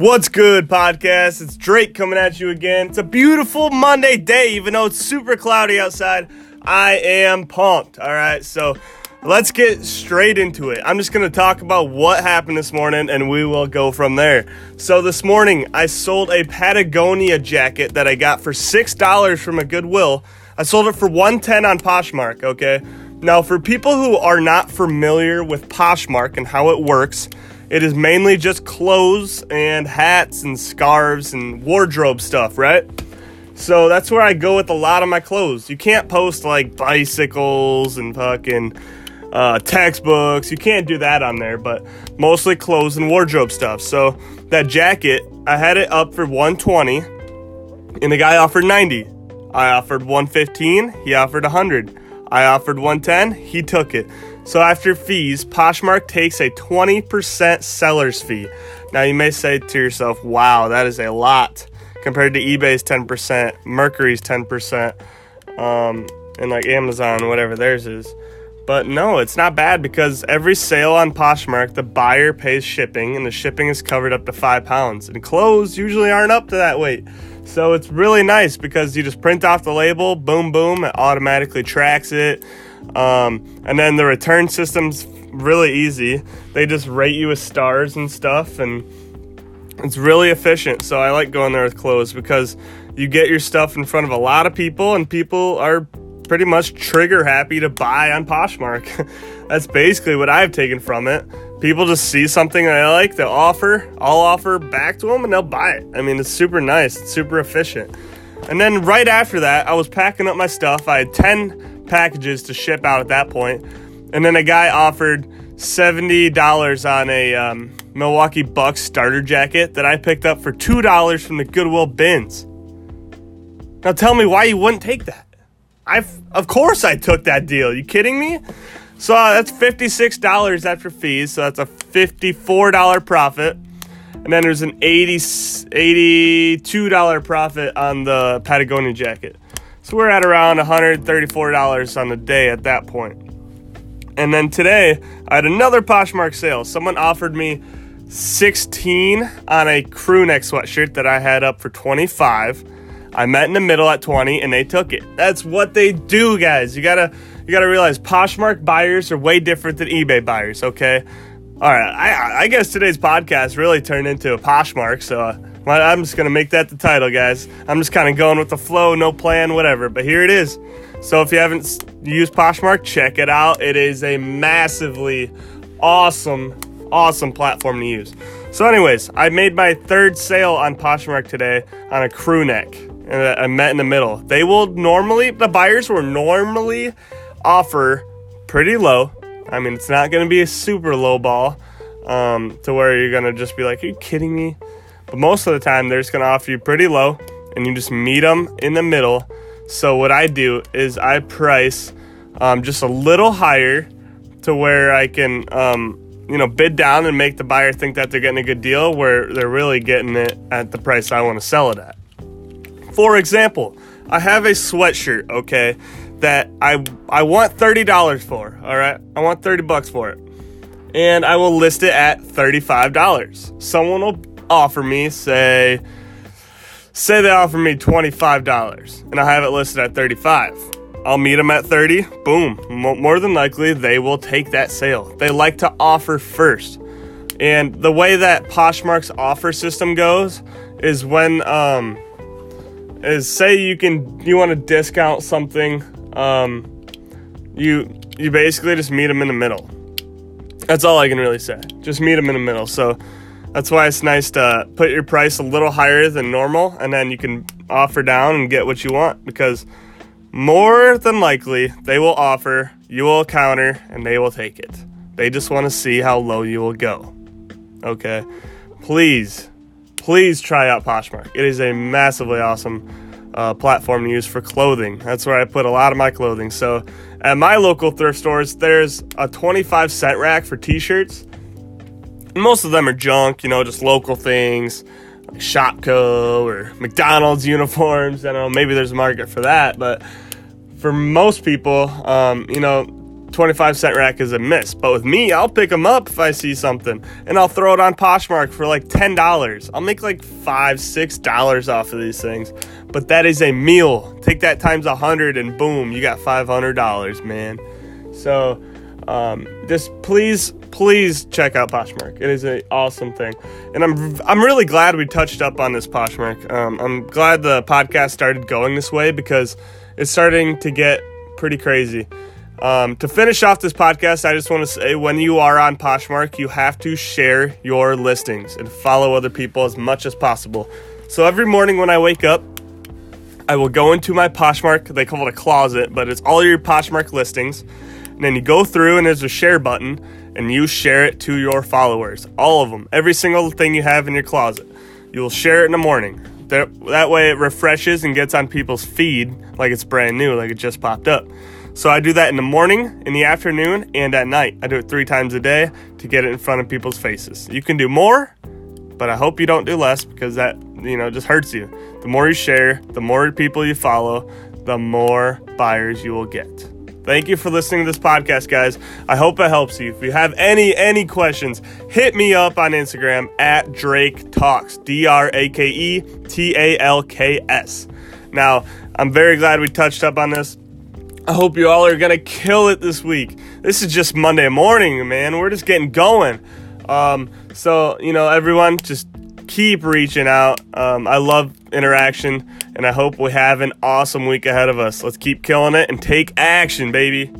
What's good, podcast? It's Drake coming at you again. It's a beautiful Monday day, even though it's super cloudy outside. I am pumped. All right, so let's get straight into it. I'm just going to talk about what happened this morning and we will go from there. So, this morning I sold a Patagonia jacket that I got for $6 from a Goodwill. I sold it for 110 on Poshmark, okay? Now, for people who are not familiar with Poshmark and how it works, it is mainly just clothes and hats and scarves and wardrobe stuff, right? So that's where I go with a lot of my clothes. You can't post like bicycles and fucking uh, textbooks. You can't do that on there, but mostly clothes and wardrobe stuff. So that jacket, I had it up for 120 and the guy offered 90. I offered 115, he offered 100. I offered 110, he took it. So after fees, Poshmark takes a 20% seller's fee. Now you may say to yourself, wow, that is a lot compared to eBay's 10%, Mercari's 10%, um, and like Amazon, whatever theirs is. But no, it's not bad because every sale on Poshmark, the buyer pays shipping, and the shipping is covered up to five pounds. And clothes usually aren't up to that weight. So it's really nice because you just print off the label, boom, boom, it automatically tracks it. Um, and then the return system's really easy. They just rate you with stars and stuff, and it's really efficient. So I like going there with clothes because you get your stuff in front of a lot of people, and people are pretty much trigger happy to buy on Poshmark. That's basically what I've taken from it. People just see something they like, they'll offer, I'll offer back to them, and they'll buy it. I mean, it's super nice, it's super efficient. And then right after that, I was packing up my stuff. I had 10 packages to ship out at that point. And then a guy offered $70 on a um, Milwaukee Bucks starter jacket that I picked up for $2 from the Goodwill bins. Now tell me why you wouldn't take that. I of course I took that deal. Are you kidding me? So uh, that's $56 after fees, so that's a $54 profit. And then there's an 80 $82 profit on the Patagonia jacket. So we're at around $134 on the day at that point. And then today, I had another Poshmark sale. Someone offered me 16 on a crew neck sweatshirt that I had up for 25. I met in the middle at 20 and they took it. That's what they do, guys. You gotta you gotta realize Poshmark buyers are way different than eBay buyers, okay? All right, I, I guess today's podcast really turned into a Poshmark, so uh, I'm just to make that the title, guys. I'm just kind of going with the flow, no plan, whatever. But here it is. So if you haven't used Poshmark, check it out. It is a massively awesome, awesome platform to use. So, anyways, I made my third sale on Poshmark today on a crew neck, and I met in the middle. They will normally, the buyers will normally offer pretty low. I mean, it's not going to be a super low ball um, to where you're going to just be like, Are you kidding me? But most of the time, they're just going to offer you pretty low and you just meet them in the middle. So, what I do is I price um, just a little higher to where I can, um, you know, bid down and make the buyer think that they're getting a good deal where they're really getting it at the price I want to sell it at. For example, I have a sweatshirt, okay, that I I want $30 for, all right? I want 30 bucks for it. And I will list it at $35. Someone will offer me, say, say they offer me $25 and I have it listed at 35. I'll meet them at 30. Boom. More than likely, they will take that sale. They like to offer first. And the way that Poshmark's offer system goes is when, um, is say you can, you want to discount something, um, you, you basically just meet them in the middle. That's all I can really say. Just meet them in the middle. So, that's why it's nice to put your price a little higher than normal and then you can offer down and get what you want because more than likely they will offer, you will counter, and they will take it. They just want to see how low you will go. Okay? Please, please try out Poshmark. It is a massively awesome uh, platform to use for clothing. That's where I put a lot of my clothing. So at my local thrift stores, there's a 25 cent rack for t shirts most of them are junk, you know, just local things like Shopko or McDonald's uniforms. I don't know, maybe there's a market for that, but for most people, um, you know, 25 cent rack is a miss. But with me, I'll pick them up if I see something and I'll throw it on Poshmark for like $10. I'll make like five, $6 off of these things. But that is a meal. Take that times a 100 and boom, you got $500, man. So um, just please, please check out Poshmark. It is an awesome thing, and I'm I'm really glad we touched up on this Poshmark. Um, I'm glad the podcast started going this way because it's starting to get pretty crazy. Um, to finish off this podcast, I just want to say when you are on Poshmark, you have to share your listings and follow other people as much as possible. So every morning when I wake up, I will go into my Poshmark, they call it a closet, but it's all your Poshmark listings. And then you go through and there's a share button and you share it to your followers. All of them. Every single thing you have in your closet. You will share it in the morning. That, that way it refreshes and gets on people's feed like it's brand new, like it just popped up. So I do that in the morning, in the afternoon, and at night. I do it three times a day to get it in front of people's faces. You can do more, but I hope you don't do less because that, you know, just hurts you. The more you share, the more people you follow, the more buyers you will get. Thank you for listening to this podcast, guys. I hope it helps you. If you have any any questions, hit me up on Instagram at Drake Talks. D R A K E T A L K S. Now, I'm very glad we touched up on this. I hope you all are gonna kill it this week. This is just Monday morning, man. We're just getting going. Um, so you know, everyone, just keep reaching out. Um, I love interaction, and I hope we have an awesome week ahead of us. Let's keep killing it and take action, baby.